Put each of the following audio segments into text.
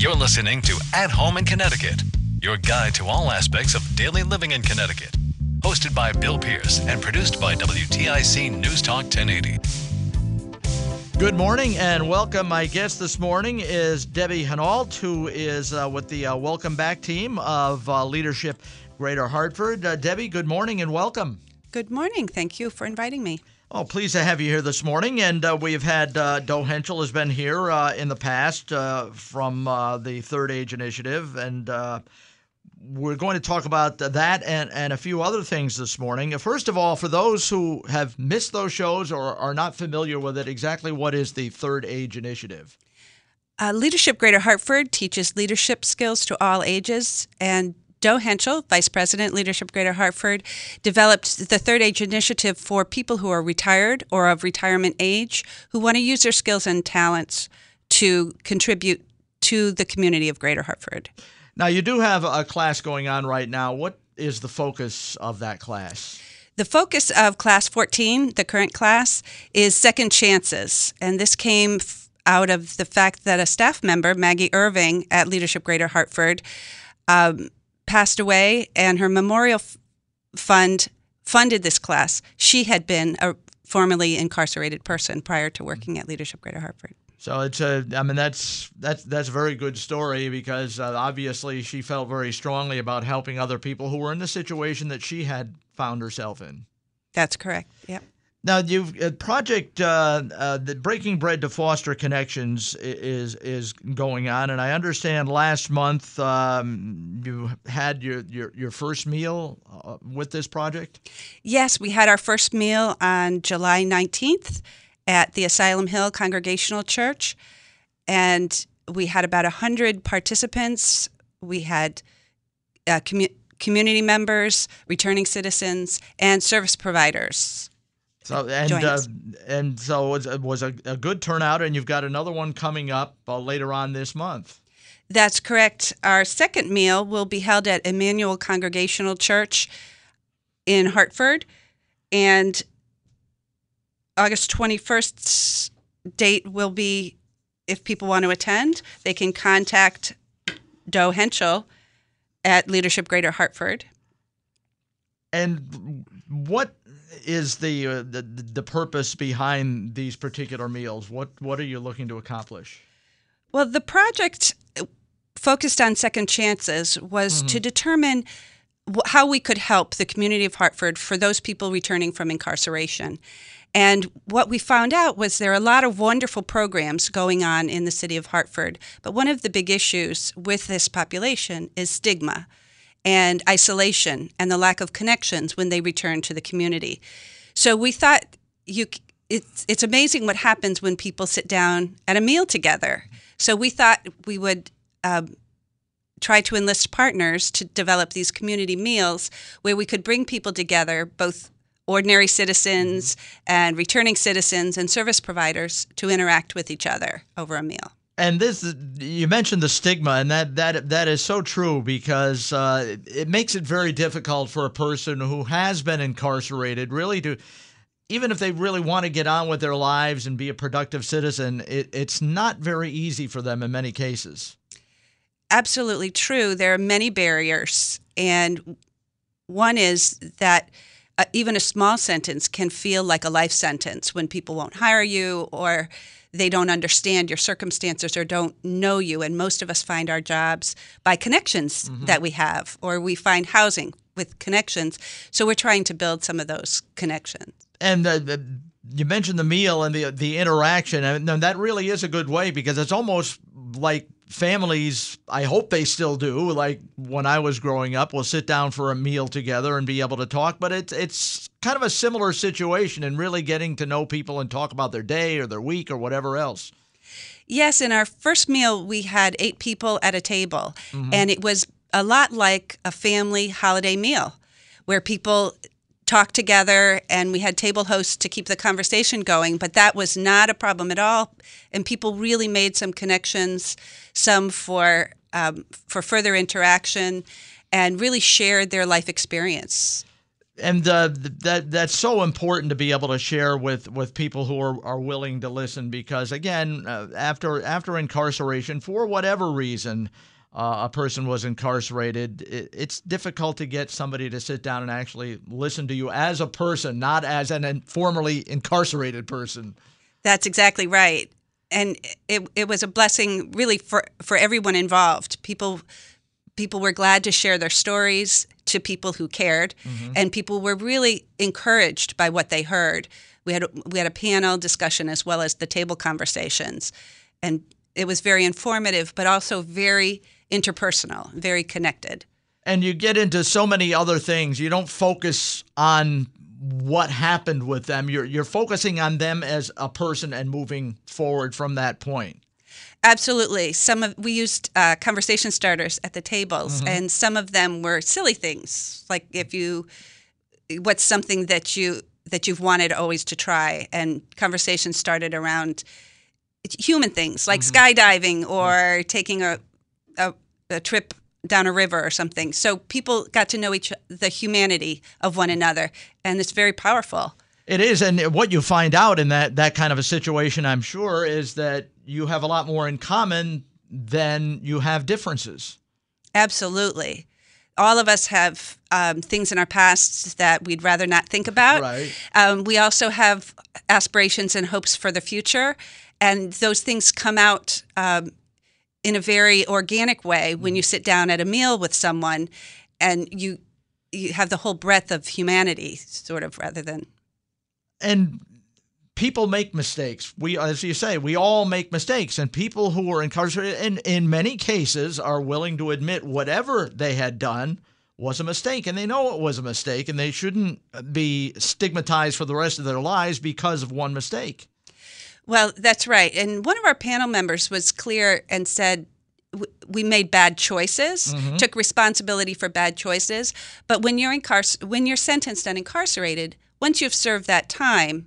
You're listening to At Home in Connecticut, your guide to all aspects of daily living in Connecticut. Hosted by Bill Pierce and produced by WTIC News Talk 1080. Good morning and welcome. My guest this morning is Debbie Hinault, who is uh, with the uh, Welcome Back team of uh, Leadership Greater Hartford. Uh, Debbie, good morning and welcome. Good morning. Thank you for inviting me. Oh, pleased to have you here this morning. And uh, we've had uh, Doe Henschel has been here uh, in the past uh, from uh, the Third Age Initiative, and uh, we're going to talk about that and, and a few other things this morning. First of all, for those who have missed those shows or are not familiar with it, exactly what is the Third Age Initiative? Leadership Greater Hartford teaches leadership skills to all ages and Doe Henschel, Vice President, Leadership Greater Hartford, developed the Third Age Initiative for people who are retired or of retirement age who want to use their skills and talents to contribute to the community of Greater Hartford. Now, you do have a class going on right now. What is the focus of that class? The focus of Class 14, the current class, is second chances. And this came out of the fact that a staff member, Maggie Irving at Leadership Greater Hartford, um, passed away, and her memorial f- fund funded this class. She had been a formerly incarcerated person prior to working at Leadership Greater Hartford. So it's a, I mean, that's that's that's a very good story because uh, obviously she felt very strongly about helping other people who were in the situation that she had found herself in. That's correct. Yep. Now, you've uh, project uh, uh, the Breaking Bread to Foster Connections is is going on, and I understand last month um, you had your, your your first meal uh, with this project. Yes, we had our first meal on July nineteenth at the Asylum Hill Congregational Church, and we had about hundred participants. We had uh, commu- community members, returning citizens, and service providers. So and uh, and so it was, a, a, good turnout, and you've got another one coming up uh, later on this month. That's correct. Our second meal will be held at Emmanuel Congregational Church in Hartford, and August twenty first date will be. If people want to attend, they can contact Doe Henschel at Leadership Greater Hartford. And what is the, uh, the the purpose behind these particular meals? What what are you looking to accomplish? Well, the project focused on second chances was mm-hmm. to determine how we could help the community of Hartford for those people returning from incarceration. And what we found out was there are a lot of wonderful programs going on in the city of Hartford, but one of the big issues with this population is stigma and isolation and the lack of connections when they return to the community. So we thought you it's it's amazing what happens when people sit down at a meal together. So we thought we would um, try to enlist partners to develop these community meals where we could bring people together, both ordinary citizens and returning citizens and service providers, to interact with each other over a meal. And this, you mentioned the stigma, and that that that is so true because uh, it makes it very difficult for a person who has been incarcerated really to, even if they really want to get on with their lives and be a productive citizen, it, it's not very easy for them in many cases. Absolutely true. There are many barriers, and one is that uh, even a small sentence can feel like a life sentence when people won't hire you or they don't understand your circumstances or don't know you. And most of us find our jobs by connections mm-hmm. that we have, or we find housing with connections. So we're trying to build some of those connections. And the, you mentioned the meal and the the interaction, and that really is a good way because it's almost like families, I hope they still do, like when I was growing up, will sit down for a meal together and be able to talk. But it's it's kind of a similar situation in really getting to know people and talk about their day or their week or whatever else. Yes, in our first meal, we had eight people at a table, mm-hmm. and it was a lot like a family holiday meal where people talked together and we had table hosts to keep the conversation going, but that was not a problem at all. And people really made some connections, some for, um, for further interaction, and really shared their life experience and uh, that that's so important to be able to share with, with people who are, are willing to listen because again uh, after after incarceration for whatever reason uh, a person was incarcerated. It, it's difficult to get somebody to sit down and actually listen to you as a person not as an formerly incarcerated person. That's exactly right. And it, it was a blessing really for, for everyone involved. People people were glad to share their stories to people who cared, mm-hmm. and people were really encouraged by what they heard. We had we had a panel discussion as well as the table conversations, and it was very informative, but also very interpersonal, very connected. And you get into so many other things. You don't focus on what happened with them. You're you're focusing on them as a person and moving forward from that point. Absolutely. Some of we used uh, conversation starters at the tables, mm-hmm. and some of them were silly things, like if you, what's something that you that you've wanted always to try, and conversation started around human things like mm-hmm. skydiving or mm-hmm. taking a, a, a trip down a river or something. So people got to know each the humanity of one another, and it's very powerful. It is, and what you find out in that that kind of a situation, I'm sure, is that you have a lot more in common than you have differences. Absolutely. All of us have um, things in our past that we'd rather not think about. Right. Um, we also have aspirations and hopes for the future, and those things come out um, in a very organic way when you mm. sit down at a meal with someone, and you you have the whole breadth of humanity, sort of, rather than and people make mistakes. We, as you say, we all make mistakes, and people who are incarcerated, in in many cases, are willing to admit whatever they had done was a mistake, and they know it was a mistake, and they shouldn't be stigmatized for the rest of their lives because of one mistake. Well, that's right. And one of our panel members was clear and said, we made bad choices, mm-hmm. took responsibility for bad choices. But when you're incar- when you're sentenced and incarcerated, once you've served that time,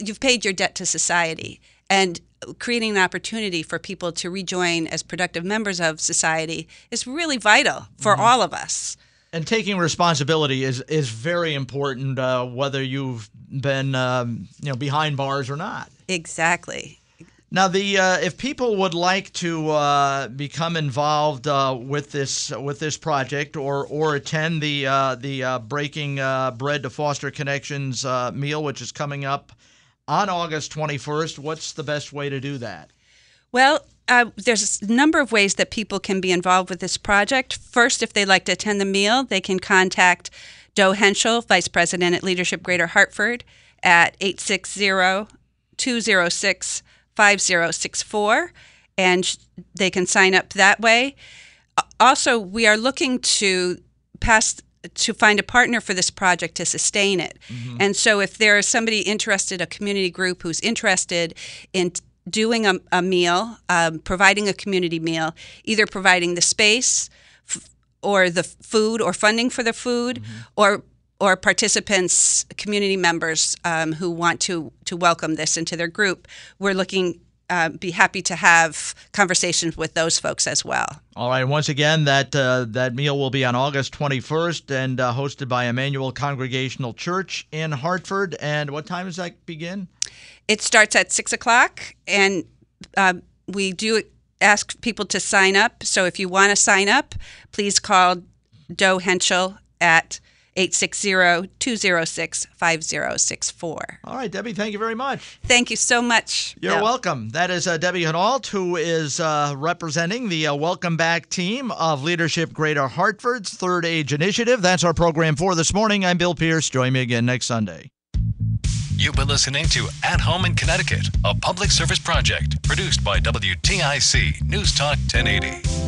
you've paid your debt to society. And creating an opportunity for people to rejoin as productive members of society is really vital for mm-hmm. all of us. And taking responsibility is is very important, uh, whether you've been um, you know behind bars or not. Exactly. Now, the uh, if people would like to uh, become involved uh, with this with this project or or attend the uh, the uh, Breaking uh, Bread to Foster Connections meal, which is coming up on August 21st, what's the best way to do that? Well, there's a number of ways that people can be involved with this project. First, if they'd like to attend the meal, they can contact Doe Henschel, Vice President at Leadership Greater Hartford, at 860 206 5064, and they can sign up that way. Also, we are looking to pass to find a partner for this project to sustain it. Mm-hmm. And so, if there is somebody interested, a community group who's interested in doing a, a meal, um, providing a community meal, either providing the space f- or the food or funding for the food mm-hmm. or or participants, community members um, who want to to welcome this into their group, we're looking. Uh, be happy to have conversations with those folks as well. All right. Once again, that uh, that meal will be on August 21st and uh, hosted by Emmanuel Congregational Church in Hartford. And what time does that begin? It starts at six o'clock, and uh, we do ask people to sign up. So if you want to sign up, please call Doe Henschel at 860-206-5064. All right, Debbie, thank you very much. Thank you so much. You're Bill. welcome. That is uh, Debbie Hinault, who is uh, representing the uh, Welcome Back team of Leadership Greater Hartford's Third Age Initiative. That's our program for this morning. I'm Bill Pierce. Join me again next Sunday. You've been listening to At Home in Connecticut, a public service project produced by WTIC News Talk 1080.